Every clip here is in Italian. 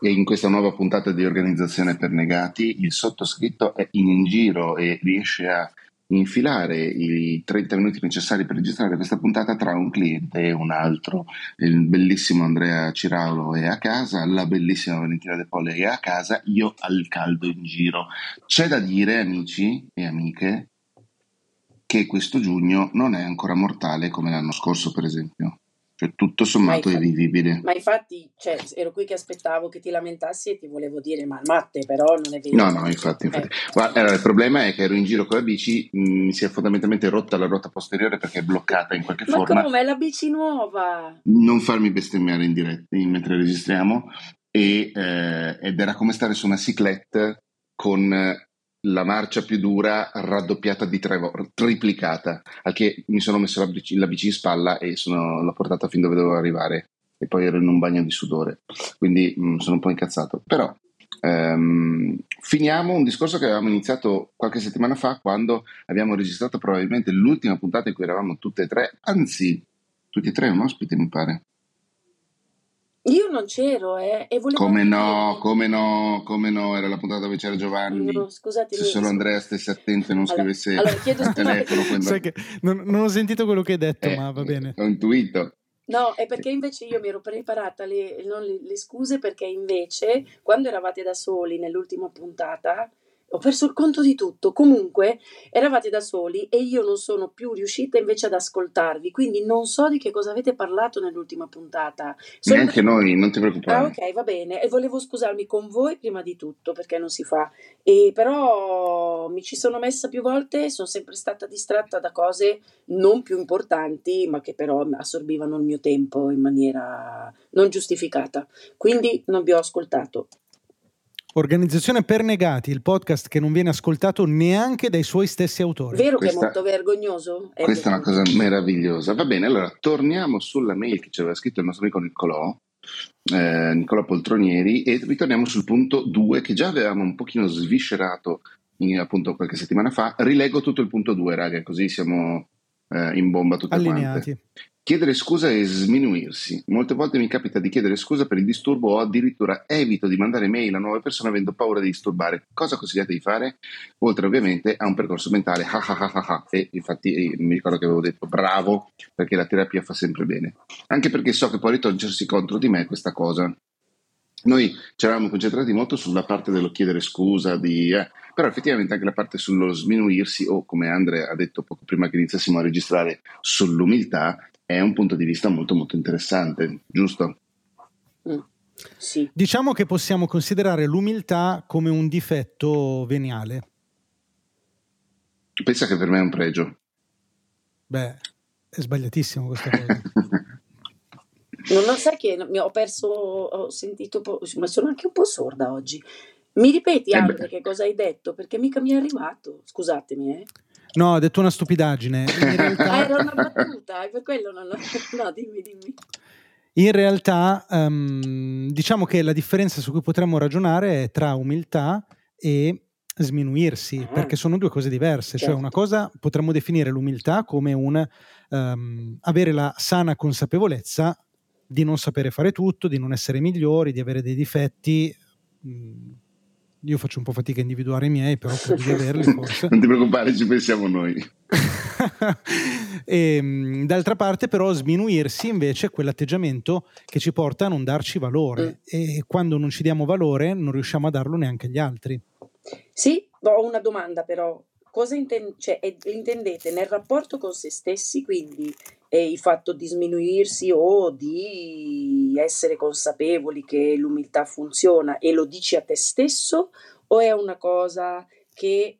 e in questa nuova puntata di Organizzazione per Negati il sottoscritto è in giro e riesce a infilare i 30 minuti necessari per registrare questa puntata tra un cliente e un altro. Il bellissimo Andrea Ciraulo è a casa, la bellissima Valentina De Pole è a casa, io al caldo in giro. C'è da dire, amici e amiche, che questo giugno non è ancora mortale come l'anno scorso, per esempio. Cioè, tutto sommato infatti, è vivibile. Ma infatti, cioè, ero qui che aspettavo che ti lamentassi e ti volevo dire, ma Matte, però non è vero. No, no, infatti, infatti. Eh. Guarda, allora, il problema è che ero in giro con la bici, mh, mi si è fondamentalmente rotta la ruota posteriore perché è bloccata in qualche ma forma. Ma come? È la bici nuova? Non farmi bestemmiare in diretta mentre registriamo. E, eh, ed era come stare su una ciclette con la marcia più dura raddoppiata di tre volte, triplicata, al che mi sono messo la bici, la bici in spalla e sono, l'ho portata fin dove dovevo arrivare e poi ero in un bagno di sudore, quindi mh, mm, sono un po' incazzato. Però ehm, finiamo un discorso che avevamo iniziato qualche settimana fa quando abbiamo registrato probabilmente l'ultima puntata in cui eravamo tutte e tre, anzi tutti e tre un ospite mi pare. Io non c'ero, eh, e volevo Come no, dire... come no, come no, era la puntata dove c'era Giovanni. No, scusatemi. Se solo Andrea stesse attento e non Allora, scrivesse allora chiedo al scusa telefono quando... Sai che non, non ho sentito quello che hai detto, Eh, ma va bene. ho intuito. No, è perché invece io mi ero preparata le, non le, le scuse perché invece quando eravate da soli nell'ultima puntata ho perso il conto di tutto. Comunque eravate da soli e io non sono più riuscita invece ad ascoltarvi, quindi non so di che cosa avete parlato nell'ultima puntata. Sono Neanche noi, non ti Ah, preoccupare. ok, va bene. E volevo scusarmi con voi prima di tutto perché non si fa. E però mi ci sono messa più volte, sono sempre stata distratta da cose non più importanti, ma che però assorbivano il mio tempo in maniera non giustificata. Quindi non vi ho ascoltato. Organizzazione per negati, il podcast che non viene ascoltato neanche dai suoi stessi autori. Vero che è Questa, molto vergognoso? È questa è una cosa meravigliosa. Va bene, allora torniamo sulla mail che ci aveva scritto il nostro amico Niccolò, eh, Nicola Poltronieri, e ritorniamo sul punto 2 che già avevamo un pochino sviscerato in- appunto qualche settimana fa. Rilego tutto il punto 2, raga, così siamo eh, in bomba tutte quante. Chiedere scusa e sminuirsi. Molte volte mi capita di chiedere scusa per il disturbo o addirittura evito di mandare mail a nuove persone avendo paura di disturbare. Cosa consigliate di fare? Oltre ovviamente a un percorso mentale. ah ah ah. E infatti eh, mi ricordo che avevo detto bravo perché la terapia fa sempre bene. Anche perché so che può ritorcersi contro di me questa cosa. Noi ci eravamo concentrati molto sulla parte dello chiedere scusa, di, eh, però effettivamente anche la parte sullo sminuirsi o come Andre ha detto poco prima che iniziassimo a registrare sull'umiltà è un punto di vista molto molto interessante, giusto? Mm, Sì. Diciamo che possiamo considerare l'umiltà come un difetto veniale. Pensa che per me è un pregio. Beh, è sbagliatissimo questa cosa. Non lo sai che mi ho perso, ho sentito, po- ma sono anche un po' sorda oggi. Mi ripeti, Eh Andre, beh, che cosa hai detto? Perché mica mi è arrivato. Scusatemi, eh. No, ho detto una stupidaggine. In Ah, realtà, era una battuta, per quello non lo... No, dimmi, dimmi. in realtà ehm, diciamo che la differenza su cui potremmo ragionare è tra umiltà e sminuirsi, Ah, perché sono due cose diverse. Cioè, una certo. cosa potremmo definire l'umiltà come un ehm, avere la sana consapevolezza di non sapere fare tutto, di non essere migliori, di avere dei difetti. Mm, Io faccio un po' fatica a individuare i miei, però credo di averli forse. non ti preoccupare, ci pensiamo noi. e, mh, d'altra parte, però, sminuirsi invece è quell'atteggiamento che ci porta a non darci Mm. valore e quando non ci diamo valore non riusciamo a darlo neanche agli altri. Sì, ho una domanda però. Cosa inten- cioè, intendete nel rapporto con se stessi, quindi eh, il fatto di sminuirsi o di essere consapevoli che l'umiltà funziona e lo dici a te stesso o è una cosa che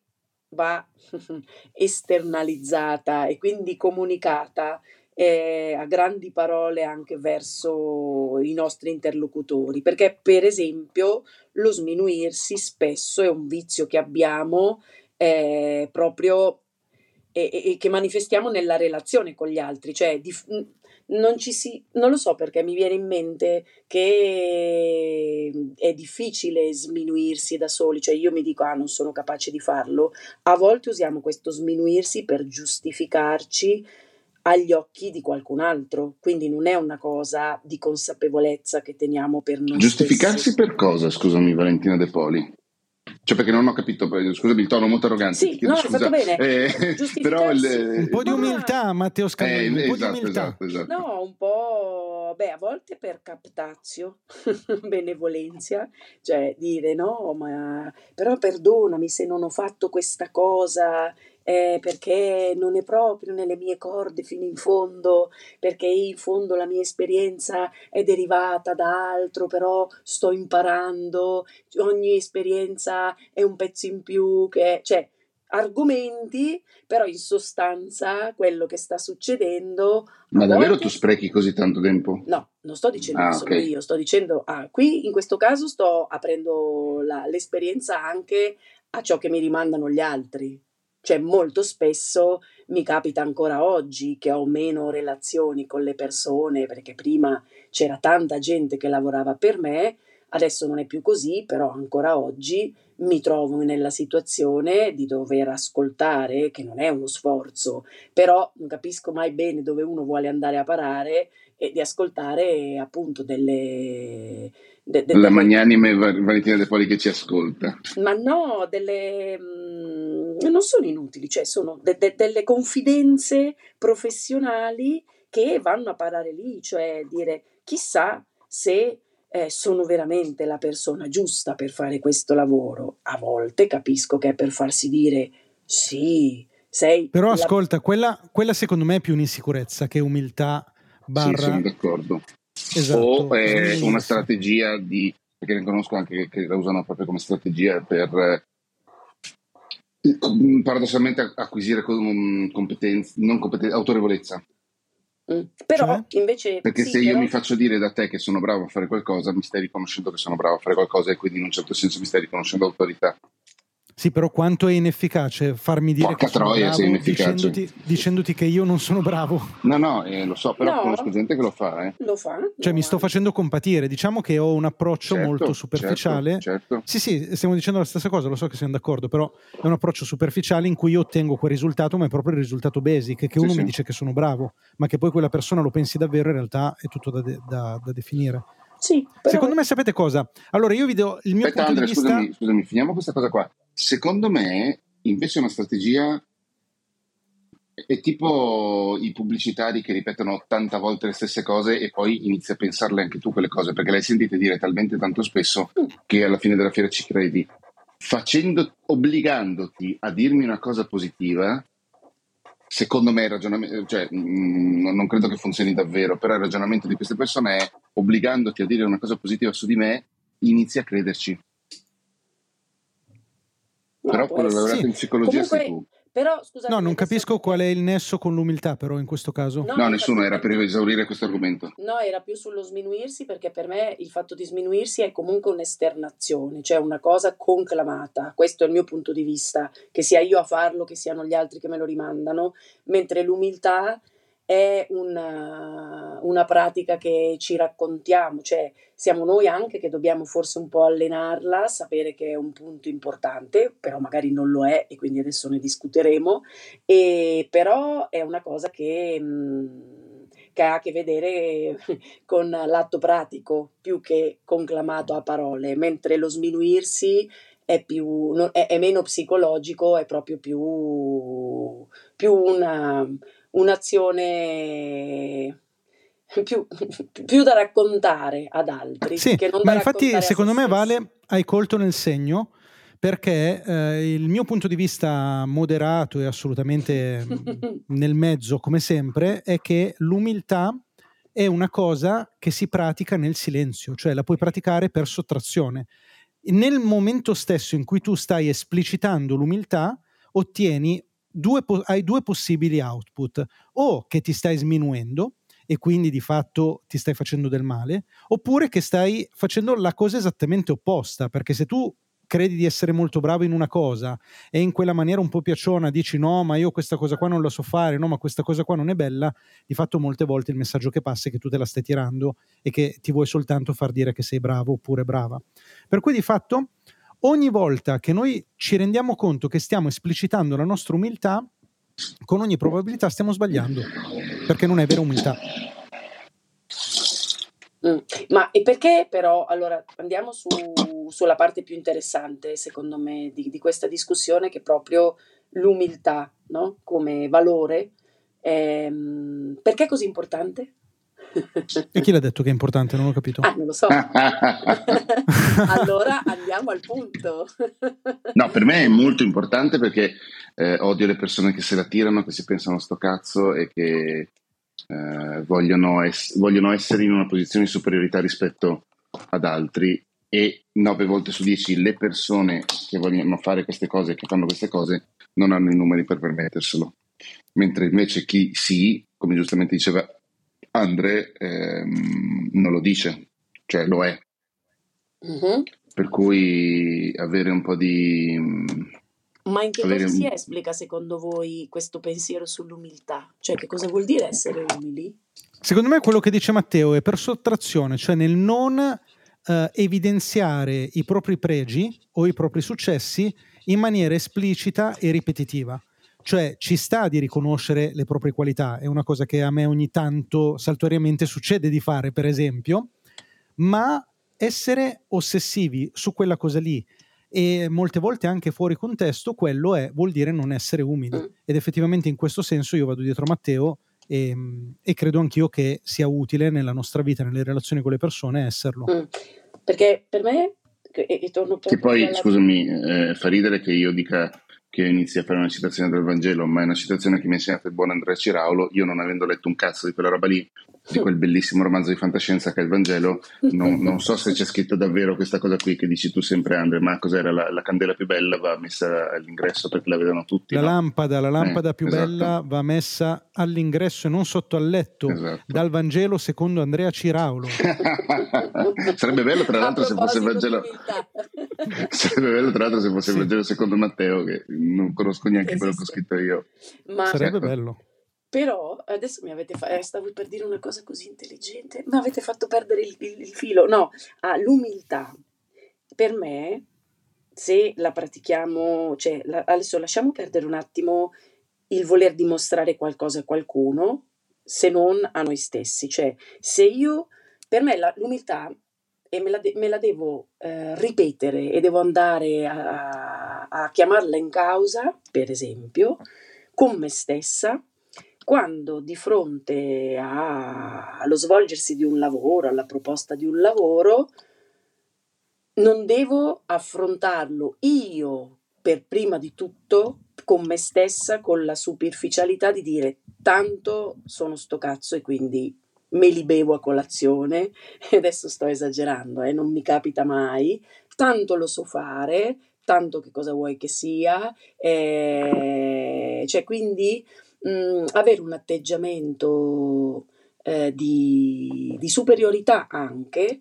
va esternalizzata e quindi comunicata eh, a grandi parole anche verso i nostri interlocutori? Perché, per esempio, lo sminuirsi spesso è un vizio che abbiamo eh, proprio e, e- che manifestiamo nella relazione con gli altri, cioè di- non ci si, non lo so perché mi viene in mente che è difficile sminuirsi da soli, cioè io mi dico ah non sono capace di farlo, a volte usiamo questo sminuirsi per giustificarci agli occhi di qualcun altro, quindi non è una cosa di consapevolezza che teniamo per noi Giustificarsi stessi. per cosa, scusami Valentina De Poli? Cioè perché non ho capito, scusami il tono molto arrogante. Sì, chiedo no, scusa. fatto bene. Eh, però il, Giustificarsi- Un po' di Ma- umiltà, Matteo eh, po' di esatto, umiltà. esatto, esatto. No, un po', beh, a volte per captazio, benevolenza, cioè dire no, ma però perdonami se non ho fatto questa cosa eh, perché non è proprio nelle mie corde fino in fondo, perché in fondo la mia esperienza è derivata da altro, però sto imparando, ogni esperienza è un pezzo in più, che, cioè argomenti, però in sostanza quello che sta succedendo Ma davvero volte- tu sprechi così tanto tempo? No, non sto dicendo Ah, che sono ok. io, sto dicendo, ah, qui in questo caso sto aprendo la- l'esperienza anche a ciò che mi rimandano gli altri. Cioè, molto spesso mi capita ancora oggi che ho meno relazioni con le persone, perché prima c'era tanta gente che lavorava per me, adesso non è più così, però ancora oggi mi trovo nella situazione di dover ascoltare, che non è uno sforzo, però non capisco mai bene dove uno vuole andare a parare e di ascoltare appunto delle... de- de- La magnanime Va- Valentina De Poli che ci ascolta. ma no, delle... mm, non sono inutili, cioè sono de- de- delle confidenze professionali che vanno a parare lì, cioè dire chissà se eh, sono veramente la persona giusta per fare questo lavoro. A volte capisco che è per farsi dire sì, sei... Però la- ascolta, quella, quella secondo me è più un'insicurezza che umiltà Sì, barra... sono d'accordo. Esatto, o è sminuirsi. una strategia di perché ne conosco anche che, che la usano proprio come strategia per eh, paradossalmente acquisire com- competenze, non competenze, autorevolezza. Mm. Però Cioè? invece... Perché sì, se io però- mi faccio dire da te che sono bravo a fare qualcosa, mi stai riconoscendo che sono bravo a fare qualcosa e quindi in un certo senso mi stai riconoscendo autorità. Sì, però quanto è inefficace farmi dire Porca che sono troia, bravo sei inefficace. dicendoti, dicendoti che io non sono bravo. No, no, eh, lo so, però No. conosco gente che lo fa. Eh. Lo fa? Cioè No, mi sto facendo compatire. Diciamo che ho un approccio Certo, molto superficiale. Certo, certo. Sì, sì, stiamo dicendo la stessa cosa, lo so che siamo d'accordo, però è un approccio superficiale in cui io ottengo quel risultato, ma è proprio il risultato basic, che Sì, uno sì. mi dice che sono bravo, ma che poi quella persona lo pensi davvero, in realtà è tutto da, de- da- da definire. Sì, però... Secondo me sapete cosa? Allora io vi do il mio Aspetta punto Andrea, di vista... scusami, scusami, finiamo questa cosa qua. Secondo me, invece, una strategia è tipo i pubblicitari che ripetono 80 volte le stesse cose e poi inizi a pensarle anche tu quelle cose, perché le hai sentite dire talmente tanto spesso Mm. che alla fine della fiera ci credi. Facendo, obbligandoti a dirmi una cosa positiva, secondo me il ragionamento, cioè, mm, non non credo che funzioni davvero, però il ragionamento di queste persone è obbligandoti a dire una cosa positiva su di me, inizi a crederci. No, Però quello essere. laureato Sì. in psicologia sei tu. Comunque, però scusate, No, non capisco qual è il nesso con l'umiltà, però in questo caso. No, No, nessuno, era per esaurire questo argomento. No, era più sullo sminuirsi perché per me il fatto di sminuirsi è comunque un'esternazione, cioè una cosa conclamata. Questo è il mio punto di vista, che sia io a farlo, che siano gli altri che me lo rimandano, mentre l'umiltà è una, una pratica che ci raccontiamo, cioè siamo noi anche che dobbiamo forse un po' allenarla, sapere che è un punto importante, però magari non lo è e quindi adesso ne discuteremo, e però è una cosa che... che ha a che vedere con l'atto pratico più che conclamato a parole, mentre lo sminuirsi è, più, è meno psicologico, è proprio più, più una, un'azione più, più da raccontare ad altri. Sì, ma infatti secondo se me. Vale hai colto nel segno perché eh, il mio punto di vista moderato e assolutamente nel mezzo come sempre è che l'umiltà è una cosa che si pratica nel silenzio, cioè la puoi praticare per sottrazione. Nel momento stesso in cui tu stai esplicitando l'umiltà, ottieni due, hai due possibili output, o che ti stai sminuendo e quindi di fatto ti stai facendo del male, oppure che stai facendo la cosa esattamente opposta, perché se tu credi di essere molto bravo in una cosa e in quella maniera un po' piacciona dici no, ma io questa cosa qua non la so fare, no, ma questa cosa qua non è bella, di fatto molte volte il messaggio che passa è che tu te la stai tirando e che ti vuoi soltanto far dire che sei bravo oppure brava. Per cui di fatto ogni volta che noi ci rendiamo conto che stiamo esplicitando la nostra umiltà, con ogni probabilità stiamo sbagliando. perché non è vera umiltà. Mm. Ma e perché però, allora andiamo su, sulla parte più interessante, secondo me, di, di questa discussione, che è proprio l'umiltà no? come valore. Ehm, perché è così importante? E chi l'ha detto che è importante? Non ho capito. Ah, non lo so. allora andiamo al punto. no, per me è molto importante perché eh, odio le persone che se la tirano, che si pensano sto cazzo e che eh, vogliono, es- vogliono essere in una posizione di superiorità rispetto ad altri e nove volte su dieci le persone che vogliono fare queste cose, che fanno queste cose, non hanno i numeri per permetterselo. Mentre invece chi sì, come giustamente diceva Andre, ehm, non lo dice, cioè lo è. Mm-hmm. Per cui avere un po' di... Ma in che avere... cosa si esplica secondo voi questo pensiero sull'umiltà? Cioè che cosa vuol dire essere umili? Secondo me quello che dice Matteo è per sottrazione, cioè nel non eh, evidenziare i propri pregi o i propri successi in maniera esplicita e ripetitiva. Cioè ci sta di riconoscere le proprie qualità, è una cosa che a me ogni tanto saltuariamente succede di fare, per esempio, ma essere ossessivi su quella cosa lì e molte volte anche fuori contesto, quello è, vuol dire non essere umili. Mm. Ed effettivamente in questo senso io vado dietro a Matteo e, e, credo anch'io che sia utile nella nostra vita, nelle relazioni con le persone, esserlo. Mm. Perché per me, e, e torno Che poi, alla... scusami, eh, fa ridere che io dica che inizi a fare una citazione del Vangelo, ma è una citazione che mi ha insegnato il buon Andrea Ciraulo, io non avendo letto un cazzo di quella roba lì, di quel bellissimo romanzo di fantascienza che è il Vangelo, non, non, so se c'è scritto davvero questa cosa qui che dici tu sempre Andre, ma cos'era la, la candela più bella va messa all'ingresso perché la vedono tutti. La no? lampada, la lampada eh, più esatto. bella va messa all'ingresso e non sotto al letto, esatto. dal Vangelo secondo Andrea Ciraulo. Sarebbe bello tra l'altro se fosse il Vangelo... Sarebbe bello tra l'altro se fosse sì. il Vangelo secondo Matteo, che non conosco neanche Esiste. quello che ho scritto io. Ma... Sarebbe ecco. bello. Però adesso mi avete fatto, eh, stavo per dire una cosa così intelligente, mi avete fatto perdere il, il, il filo. No, ah, l'umiltà. Per me, se la pratichiamo, cioè la, adesso lasciamo perdere un attimo il voler dimostrare qualcosa a qualcuno, se non a noi stessi. Cioè, se io, per me la, l'umiltà e me la, de- me la devo eh, ripetere e devo andare a, a, chiamarla in causa, per esempio, con me stessa, quando di fronte a, allo svolgersi di un lavoro, alla proposta di un lavoro, non devo affrontarlo io per prima di tutto con me stessa, con la superficialità di dire tanto sono sto cazzo e quindi me li bevo a colazione, e adesso sto esagerando, eh, non mi capita mai, tanto lo so fare, tanto che cosa vuoi che sia, eh, cioè quindi mh, mm, avere un atteggiamento eh, di, di superiorità anche,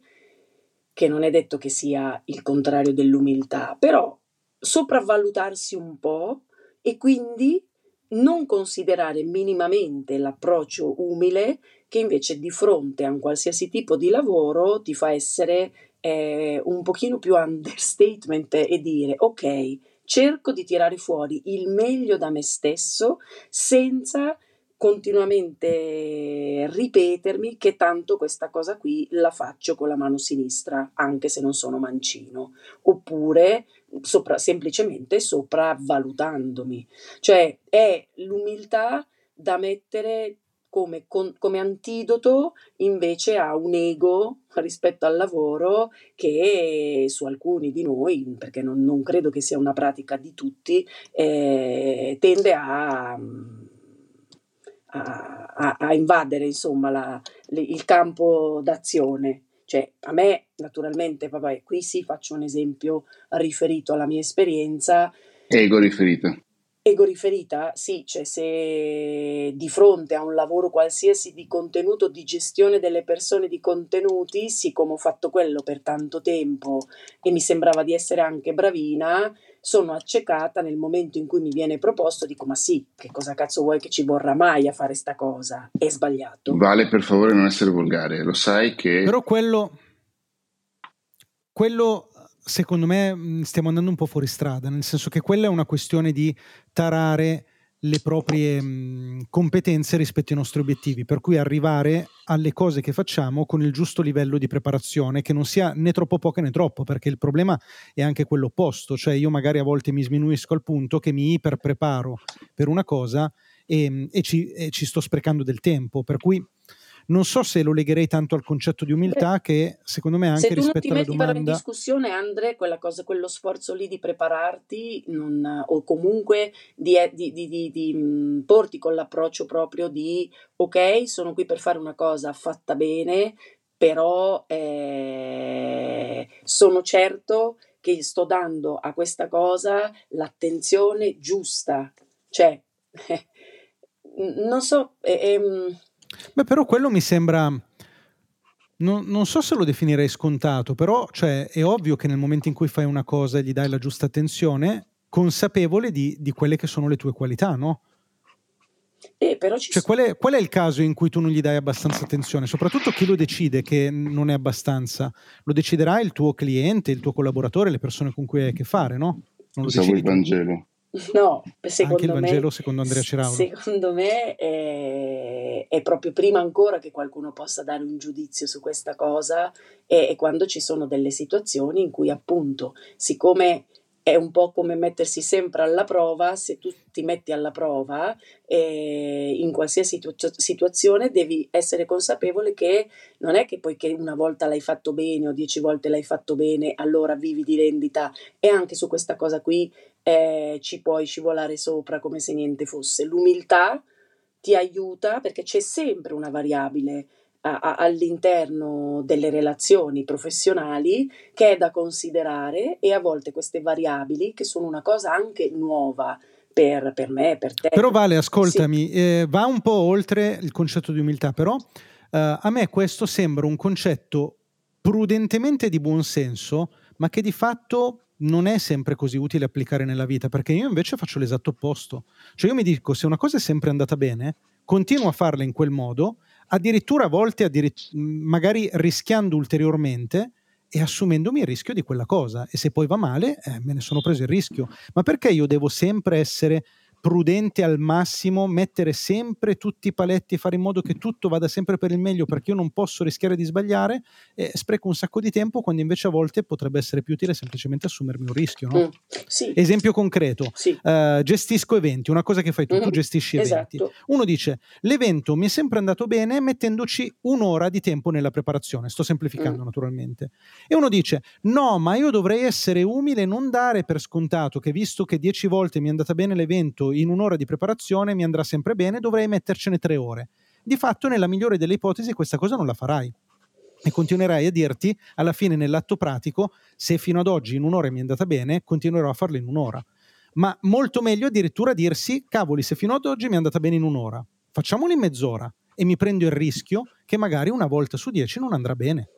che non è detto che sia il contrario dell'umiltà, però sopravvalutarsi un po' e quindi non considerare minimamente l'approccio umile che invece di fronte a un qualsiasi tipo di lavoro ti fa essere eh, un pochino più understatement e dire ok, cerco di tirare fuori il meglio da me stesso senza continuamente ripetermi che tanto questa cosa qui la faccio con la mano sinistra, anche se non sono mancino, oppure sopra, semplicemente sopravvalutandomi. Cioè è l'umiltà da mettere come, con, come, antidoto invece a un ego rispetto al lavoro che su alcuni di noi, perché non, non credo che sia una pratica di tutti, eh, tende a, a, a, invadere insomma la, il campo d'azione. Cioè, a me, naturalmente, vabbè, qui sì faccio un esempio riferito alla mia esperienza. Ego riferito. Ego riferita? Sì, cioè se di fronte a un lavoro qualsiasi di contenuto, di gestione delle persone di contenuti, siccome ho fatto quello per tanto tempo e mi sembrava di essere anche bravina, sono accecata nel momento in cui mi viene proposto, dico ma sì, che cosa cazzo vuoi che ci vorrà mai a fare sta cosa? È sbagliato. Vale per favore non essere volgare, lo sai che... Però quello... Quello secondo me stiamo andando un po' fuori strada, nel senso che quella è una questione di tarare le proprie competenze rispetto ai nostri obiettivi, per cui arrivare alle cose che facciamo con il giusto livello di preparazione, che non sia né troppo poco né troppo, perché il problema è anche quello opposto, cioè io magari a volte mi sminuisco al punto che mi iperpreparo per una cosa e, e, ci, e ci sto sprecando del tempo, per cui non so se lo legherei tanto al concetto di umiltà che secondo me anche rispetto alla domanda... Se tu non ti metti in discussione, Andre, quella cosa, quello sforzo lì di prepararti non, o comunque di, di, di, di, mm, porti con l'approccio proprio di ok, sono qui per fare una cosa fatta bene, però eh, sono certo che sto dando a questa cosa l'attenzione giusta. Cioè, non so... Eh, eh, Beh, però quello mi sembra. Non, non, so se lo definirei scontato, però cioè, è ovvio che nel momento in cui fai una cosa e gli dai la giusta attenzione, consapevole di, di quelle che sono le tue qualità, no? Eh, però ci cioè, qual, è, qual, è, il caso in cui tu non gli dai abbastanza attenzione? Soprattutto chi lo decide che non è abbastanza? Lo deciderà il tuo cliente, il tuo collaboratore, le persone con cui hai a che fare, no? Non lo Cosa vuoi Vangelo? No, secondo Anche il Vangelo me, secondo Andrea Ciraulo. Secondo me è, è, proprio prima ancora che qualcuno possa dare un giudizio su questa cosa è, è quando ci sono delle situazioni in cui appunto, siccome è un po' come mettersi sempre alla prova, se tu ti metti alla prova eh, in qualsiasi situ- situazione devi essere consapevole che non è che poiché una volta l'hai fatto bene o dieci volte l'hai fatto bene, allora vivi di rendita e anche su questa cosa qui eh, ci puoi scivolare sopra come se niente fosse. L'umiltà ti aiuta perché c'è sempre una variabile a, a, all'interno delle relazioni professionali che è da considerare e a volte queste variabili, che sono una cosa anche nuova per, per me, per te. Però Vale, ascoltami, sì. eh, va un po' oltre il concetto di umiltà, però eh, a me questo sembra un concetto prudentemente di buon senso, ma che di fatto non è sempre così utile applicare nella vita, perché io invece faccio l'esatto opposto. Cioè io mi dico, se una cosa è sempre andata bene, continuo a farla in quel modo addirittura a volte addirittura, magari rischiando ulteriormente e assumendomi il rischio di quella cosa e se poi va male eh, me ne sono preso il rischio ma perché io devo sempre essere prudente al massimo, mettere sempre tutti i paletti, fare in modo che tutto vada sempre per il meglio perché io non posso rischiare di sbagliare e spreco un sacco di tempo quando invece a volte potrebbe essere più utile semplicemente assumermi un rischio. No? Mm, sì. Esempio concreto, sì. uh, gestisco eventi, una cosa che fai tu, mm, tu gestisci eventi. Esatto. Uno dice l'evento mi è sempre andato bene mettendoci un'ora di tempo nella preparazione, sto semplificando mm. naturalmente. E uno dice no, ma io dovrei essere umile e non dare per scontato che visto che dieci volte mi è andata bene l'evento in un'ora di preparazione mi andrà sempre bene, dovrei mettercene tre ore. Di fatto, nella migliore delle ipotesi, questa cosa non la farai. E continuerai a dirti, alla fine, nell'atto pratico, se fino ad oggi in un'ora mi è andata bene, continuerò a farlo in un'ora. Ma molto meglio addirittura dirsi, cavoli, se fino ad oggi mi è andata bene in un'ora, facciamolo in mezz'ora e mi prendo il rischio che magari una volta su dieci non andrà bene.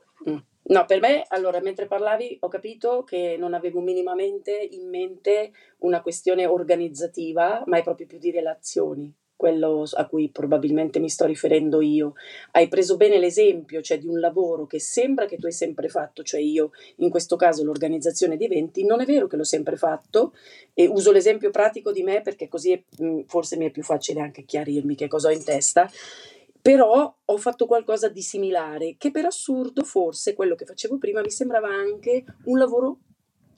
No, per me, allora, mentre parlavi ho capito che non avevo minimamente in mente una questione organizzativa, ma è proprio più di relazioni, quello a cui probabilmente mi sto riferendo io. Hai preso bene l'esempio, cioè di un lavoro che sembra che tu hai sempre fatto, cioè io in questo caso l'organizzazione di eventi, non è vero che l'ho sempre fatto e uso l'esempio pratico di me perché così è, forse mi è più facile anche chiarirmi che cosa ho in testa però ho fatto qualcosa di similare, che per assurdo forse quello che facevo prima mi sembrava anche un lavoro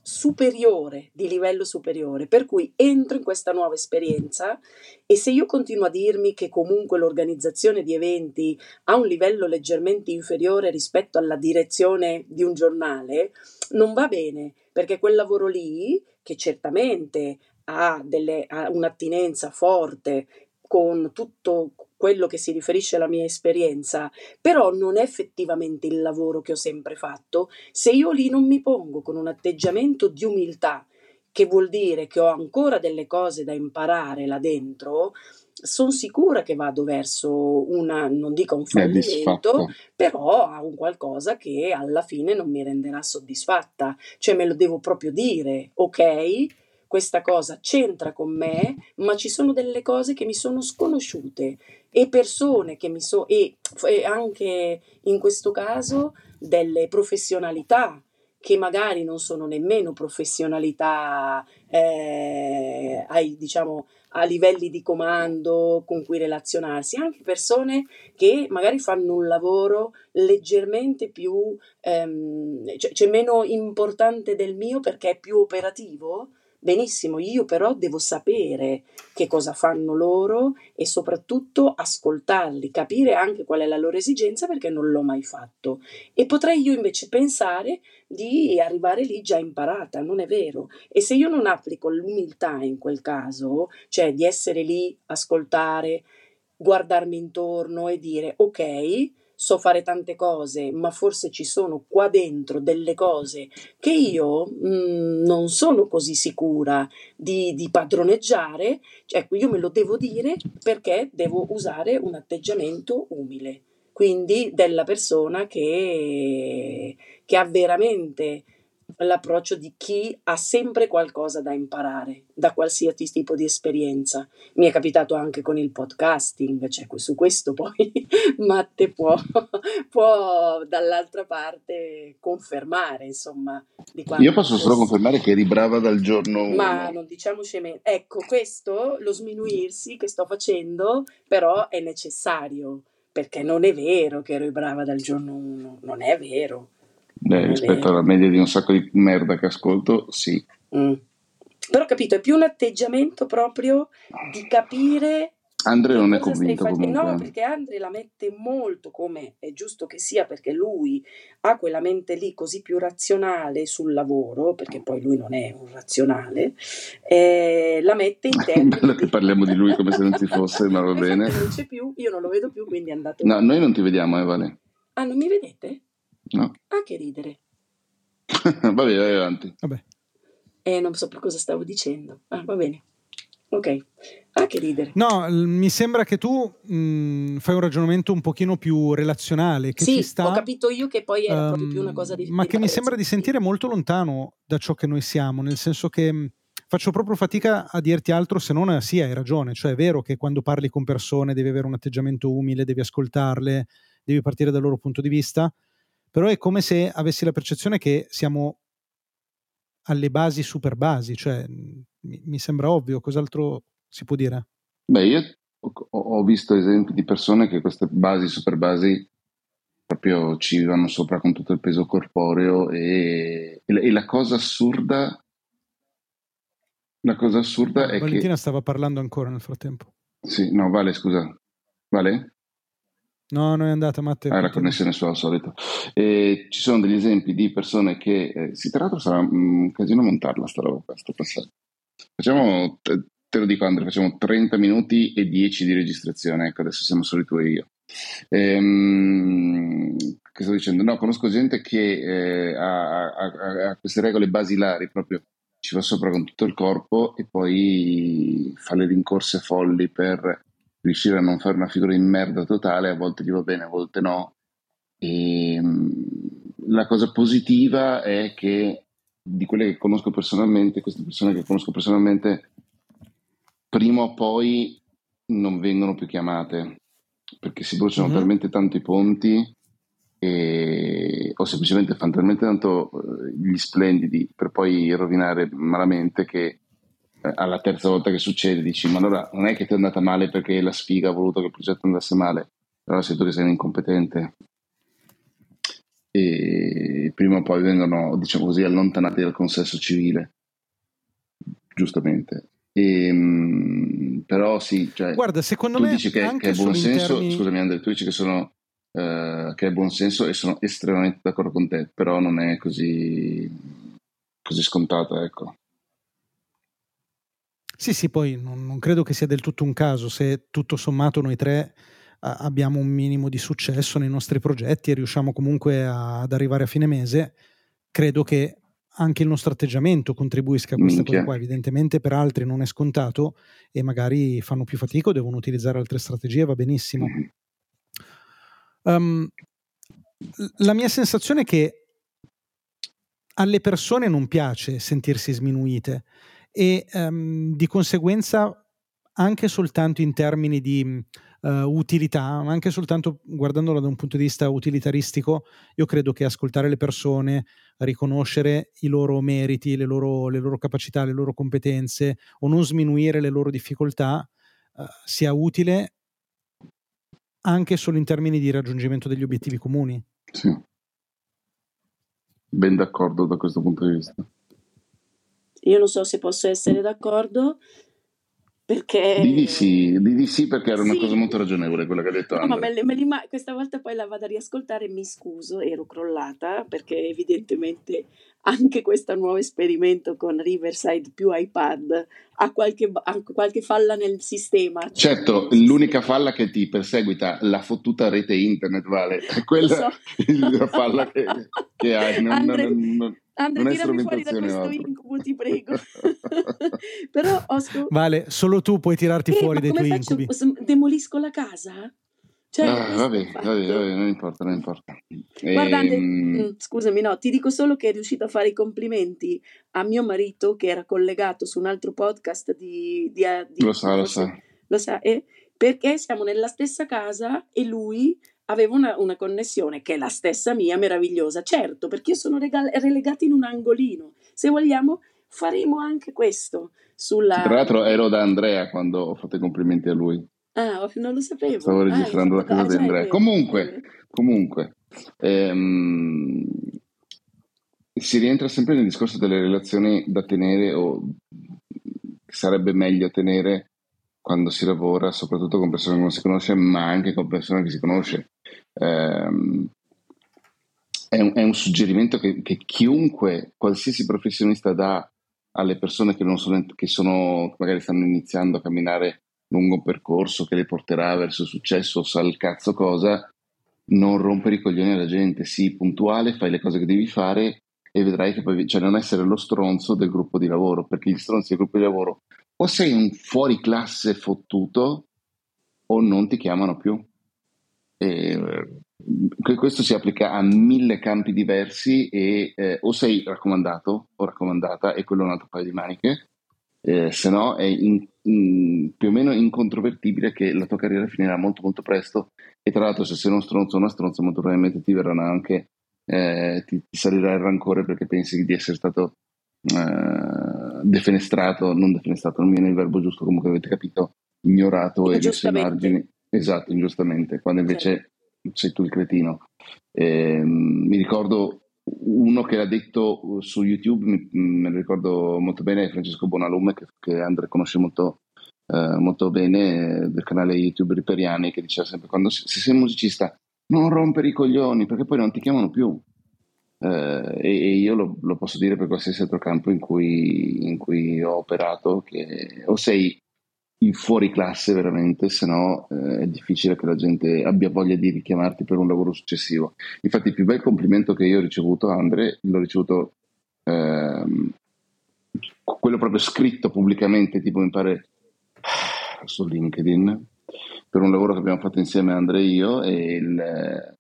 superiore, di livello superiore, per cui entro in questa nuova esperienza e se io continuo a dirmi che comunque l'organizzazione di eventi ha un livello leggermente inferiore rispetto alla direzione di un giornale, non va bene, perché quel lavoro lì, che certamente ha, delle, ha un'attinenza forte con tutto quello che si riferisce alla mia esperienza, però non è effettivamente il lavoro che ho sempre fatto, se io lì non mi pongo con un atteggiamento di umiltà, che vuol dire che ho ancora delle cose da imparare là dentro, sono sicura che vado verso una, non dico un fallimento, però a un qualcosa che alla fine non mi renderà soddisfatta. Cioè me lo devo proprio dire, ok? Questa cosa c'entra con me, ma ci sono delle cose che mi sono sconosciute e persone che mi sono, e, e anche in questo caso delle professionalità che magari non sono nemmeno professionalità eh, ai, diciamo, a livelli di comando con cui relazionarsi, anche persone che magari fanno un lavoro leggermente più, ehm, cioè, cioè meno importante del mio perché è più operativo, Benissimo, io però devo sapere che cosa fanno loro e soprattutto ascoltarli, capire anche qual è la loro esigenza perché non l'ho mai fatto. E potrei io invece pensare di arrivare lì già imparata, non è vero. E se io non applico l'umiltà in quel caso, cioè di essere lì, ascoltare, guardarmi intorno e dire ok, so fare tante cose, ma forse ci sono qua dentro delle cose che io mh, mm, non sono così sicura di, di padroneggiare, ecco, io me lo devo dire perché devo usare un atteggiamento umile, quindi della persona che, che ha veramente l'approccio di chi ha sempre qualcosa da imparare da qualsiasi tipo di esperienza. Mi è capitato anche con il podcasting, cioè su questo poi Matte può, può dall'altra parte confermare, insomma. Io posso solo confermare che eri brava dal giorno 1. Ma non diciamo sceme. Ecco, questo, lo sminuirsi che sto facendo, però è necessario, perché non è vero che ero brava dal giorno 1, non è vero Beh, rispetto alla media di un sacco di merda che ascolto, sì. Mm. Però capito, è più un atteggiamento proprio di capire Andre non è convinto comunque. No, perché Andre la mette molto come è giusto che sia, perché lui ha quella mente lì così più razionale sul lavoro, perché poi lui non è un razionale, eh, la mette in termini... Bello che parliamo di lui come se non ci fosse, ma va bene. Non c'è più, io non lo vedo più, quindi è andato... No, noi non ti vediamo, eh, Vale. Ah, non mi vedete? No. Ah, che ridere. Vabbè, vai avanti. Vabbè. Eh, non so più cosa stavo dicendo. Ah, va bene. Ok. Ah, che ridere. No, mi sembra che tu mh, fai un ragionamento un pochino più relazionale. Che sì, ci sta, ho capito io che poi era um, proprio più una cosa di... Ma che mi sembra di sentire molto lontano da ciò che noi siamo, nel senso che mh, faccio proprio fatica a dirti altro se non sì, hai ragione. Cioè è vero che quando parli con persone devi avere un atteggiamento umile, devi ascoltarle, devi partire dal loro punto di vista però è come se avessi la percezione che siamo alle basi super basi, cioè mi, sembra ovvio, cos'altro si può dire? Beh, io ho visto esempi di persone che queste basi super basi proprio ci vanno sopra con tutto il peso corporeo e, e la cosa assurda la cosa assurda è Valentina che... stava parlando ancora nel frattempo. Sì, no, Vale, scusa. Vale? No, non è andata, Matteo. Ah, la connessione sua al solito. E ci sono degli esempi di persone che, eh, sì, tra l'altro sarà un casino montarla sta roba, questo passaggio. Facciamo, te lo dico Andrea, facciamo 30 minuti e 10 di registrazione, ecco, adesso siamo solo tu e io. Ehm, che sto dicendo? No, conosco gente che eh, ha, ha, ha queste regole basilari proprio ci va sopra con tutto il corpo e poi fa le rincorse folli per riuscire a non fare una figura di merda totale, a volte gli va bene, a volte no. E, ehm, la cosa positiva è che di quelle che conosco personalmente, queste persone che conosco personalmente, prima o poi non vengono più chiamate perché si bruciano mm-hmm. talmente tanto i ponti e, o semplicemente fanno talmente tanto eh, gli splendidi per poi rovinare malamente che alla terza volta che succede dici ma allora non è che ti è andata male perché la sfiga ha voluto che il progetto andasse male allora sei tu che sei un incompetente. E prima o poi vengono diciamo così allontanati dal consesso civile. Giustamente. E, ehm, però sì cioè, guarda secondo tu me dici che, che è buon senso interni... scusami Andrea tu dici che sono Uh, che è buon senso e sono estremamente d'accordo con te, però non è così, così scontato, ecco. Sì, sì, poi non, non, credo che sia del tutto un caso se tutto sommato noi tre a, abbiamo un minimo di successo nei nostri progetti e riusciamo comunque a, ad arrivare a fine mese, credo che anche il nostro atteggiamento contribuisca a questa Minchia. cosa qua. Evidentemente per altri non è scontato e magari fanno più fatica o devono utilizzare altre strategie, va benissimo. Um, la mia sensazione è che alle persone non piace sentirsi sminuite e um, di conseguenza anche soltanto in termini di uh, utilità, anche soltanto guardandolo da un punto di vista utilitaristico, io credo che ascoltare le persone, riconoscere i loro meriti, le loro, le loro capacità, le loro competenze o non sminuire le loro difficoltà uh, sia utile anche solo in termini di raggiungimento degli obiettivi comuni. Sì. Ben d'accordo da questo punto di vista. Io non so se posso essere d'accordo, perché... Di sì, di sì perché era una sì. cosa molto ragionevole quella che ha detto no, ma me, me li, questa volta poi la vado a riascoltare e mi scuso, ero crollata perché evidentemente anche questo nuovo esperimento con Riverside più iPad ha qualche, ha qualche falla nel sistema. Cioè certo, l'unica falla che ti perseguita la fottuta rete internet, Vale, è quella so. la falla che, che hai. Non, Andre, non, non, Andre, tirami fuori da questo incubo, ti prego. Però ho scop- Vale, solo tu puoi tirarti eh, fuori dai tuoi faccio? incubi. Demolisco la casa? Cioè, ah, vabbè, vabbè, vabbè, non importa, non importa. Guarda, ehm... scusami, no, ti dico solo che è riuscito a fare i complimenti a mio marito che era collegato su un altro podcast di... di, di lo sa, lo sa. Lo sa, eh, perché siamo nella stessa casa e lui aveva una, una, connessione che è la stessa mia, meravigliosa. Certo, perché io sono regal- relegata in un angolino. Se vogliamo, faremo anche questo. Sulla... Tra l'altro ero da Andrea quando ho fatto i complimenti a lui. Ah, non lo sapevo. Stavo ah, registrando ah, la casa ah, di Andrea. Comunque, comunque ehm, si rientra sempre nel discorso delle relazioni da tenere o sarebbe meglio tenere quando si lavora, soprattutto con persone che non si conosce, ma anche con persone che si conosce. Ehm, è, un, è, un, suggerimento che, che, chiunque, qualsiasi professionista dà alle persone che, sono, che sono, magari stanno iniziando a camminare lungo un percorso che le porterà verso il successo, sa il cazzo cosa, non rompere i coglioni alla gente, sii puntuale, fai le cose che devi fare e vedrai che poi, cioè non essere lo stronzo del gruppo di lavoro, perché gli stronzi del gruppo di lavoro o sei un fuori classe fottuto o non ti chiamano più. E, questo si applica a mille campi diversi e eh, o sei raccomandato o raccomandata e quello è un altro paio di maniche, eh, se no è in, in, più o meno incontrovertibile che la tua carriera finirà molto molto presto e tra l'altro se sei uno stronzo o una stronza molto probabilmente ti verranno anche eh, ti, ti, salirà il rancore perché pensi di essere stato eh, defenestrato, non defenestrato, non viene il verbo giusto comunque avete capito, ignorato e messo ai margini esatto, ingiustamente, quando invece certo. sei tu il cretino. Eh, mi ricordo uno che l'ha detto su YouTube, mi, me lo ricordo molto bene, Francesco Bonalume, che, che Andre conosce molto, eh, molto bene, del canale YouTube Riperiani, che diceva sempre, quando se sei musicista non rompere i coglioni, perché poi non ti chiamano più. Eh, e, io lo, lo, posso dire per qualsiasi altro campo in cui, in cui ho operato, che o sei in fuori classe veramente, se no eh, è difficile che la gente abbia voglia di richiamarti per un lavoro successivo. Infatti il più bel complimento che io ho ricevuto, Andre, l'ho ricevuto ehm, quello proprio scritto pubblicamente, tipo mi pare su LinkedIn, per un lavoro che abbiamo fatto insieme Andre e io e il,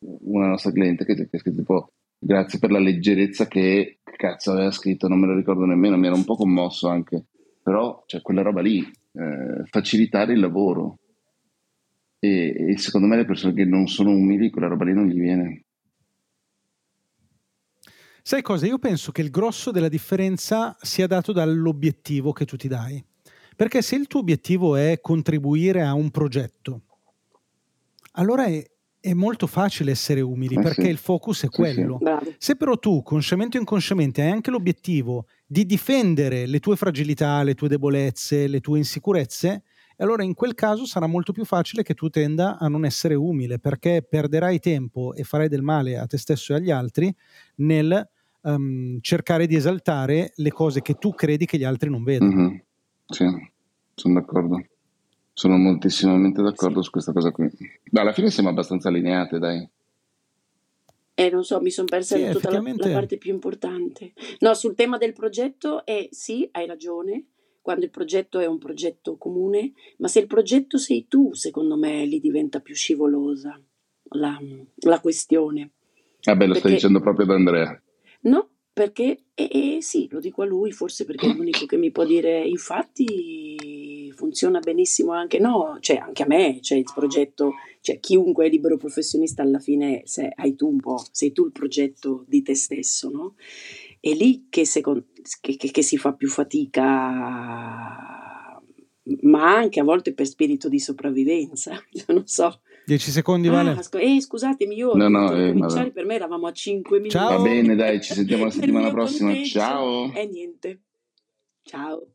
una nostra cliente che, ha scritto tipo grazie per la leggerezza che cazzo aveva scritto, non me lo ricordo nemmeno, mi ero un po' commosso anche però cioè, quella roba lì, eh, facilitare il lavoro. E, e, secondo me le persone che non sono umili, quella roba lì non gli viene. Sai cosa? Io penso che il grosso della differenza sia dato dall'obiettivo che tu ti dai. Perché se il tuo obiettivo è contribuire a un progetto, allora è, è molto facile essere umili eh perché sì. il focus è quello. Sì, sì. Se però tu, consciamente o inconsciamente, hai anche l'obiettivo di difendere le tue fragilità, le tue debolezze, le tue insicurezze, allora in quel caso sarà molto più facile che tu tenda a non essere umile perché perderai tempo e farai del male a te stesso e agli altri nel um, cercare di esaltare le cose che tu credi che gli altri non vedano. Mm-hmm. Sì, sono d'accordo. Sono moltissimamente d'accordo sì. su questa cosa qui. Ma alla fine siamo abbastanza allineate, dai. Eh, non so, mi sono persa sì, tutta la, la, parte più importante. No, sul tema del progetto è sì, hai ragione, quando il progetto è un progetto comune, ma se il progetto sei tu, secondo me, lì diventa più scivolosa la, la questione. Ah beh, lo perché, stai dicendo proprio ad Andrea. No, perché, eh, eh, sì, lo dico a lui, forse perché è l'unico che mi può dire, infatti funziona benissimo anche, no, cioè anche a me, cioè il progetto, cioè chiunque è libero professionista alla fine se, hai tu un po', sei tu il progetto di te stesso, no? È lì che, secondo, che, che, che si fa più fatica ma anche a volte per spirito di sopravvivenza, non so. 10 secondi, Vale. Ah, eh, scusatemi, io No, no, devo eh, cominciare, per me eravamo a 5 minuti. Ciao. Va bene, dai, ci sentiamo la settimana prossima. conteggio. Ciao. E niente. Ciao.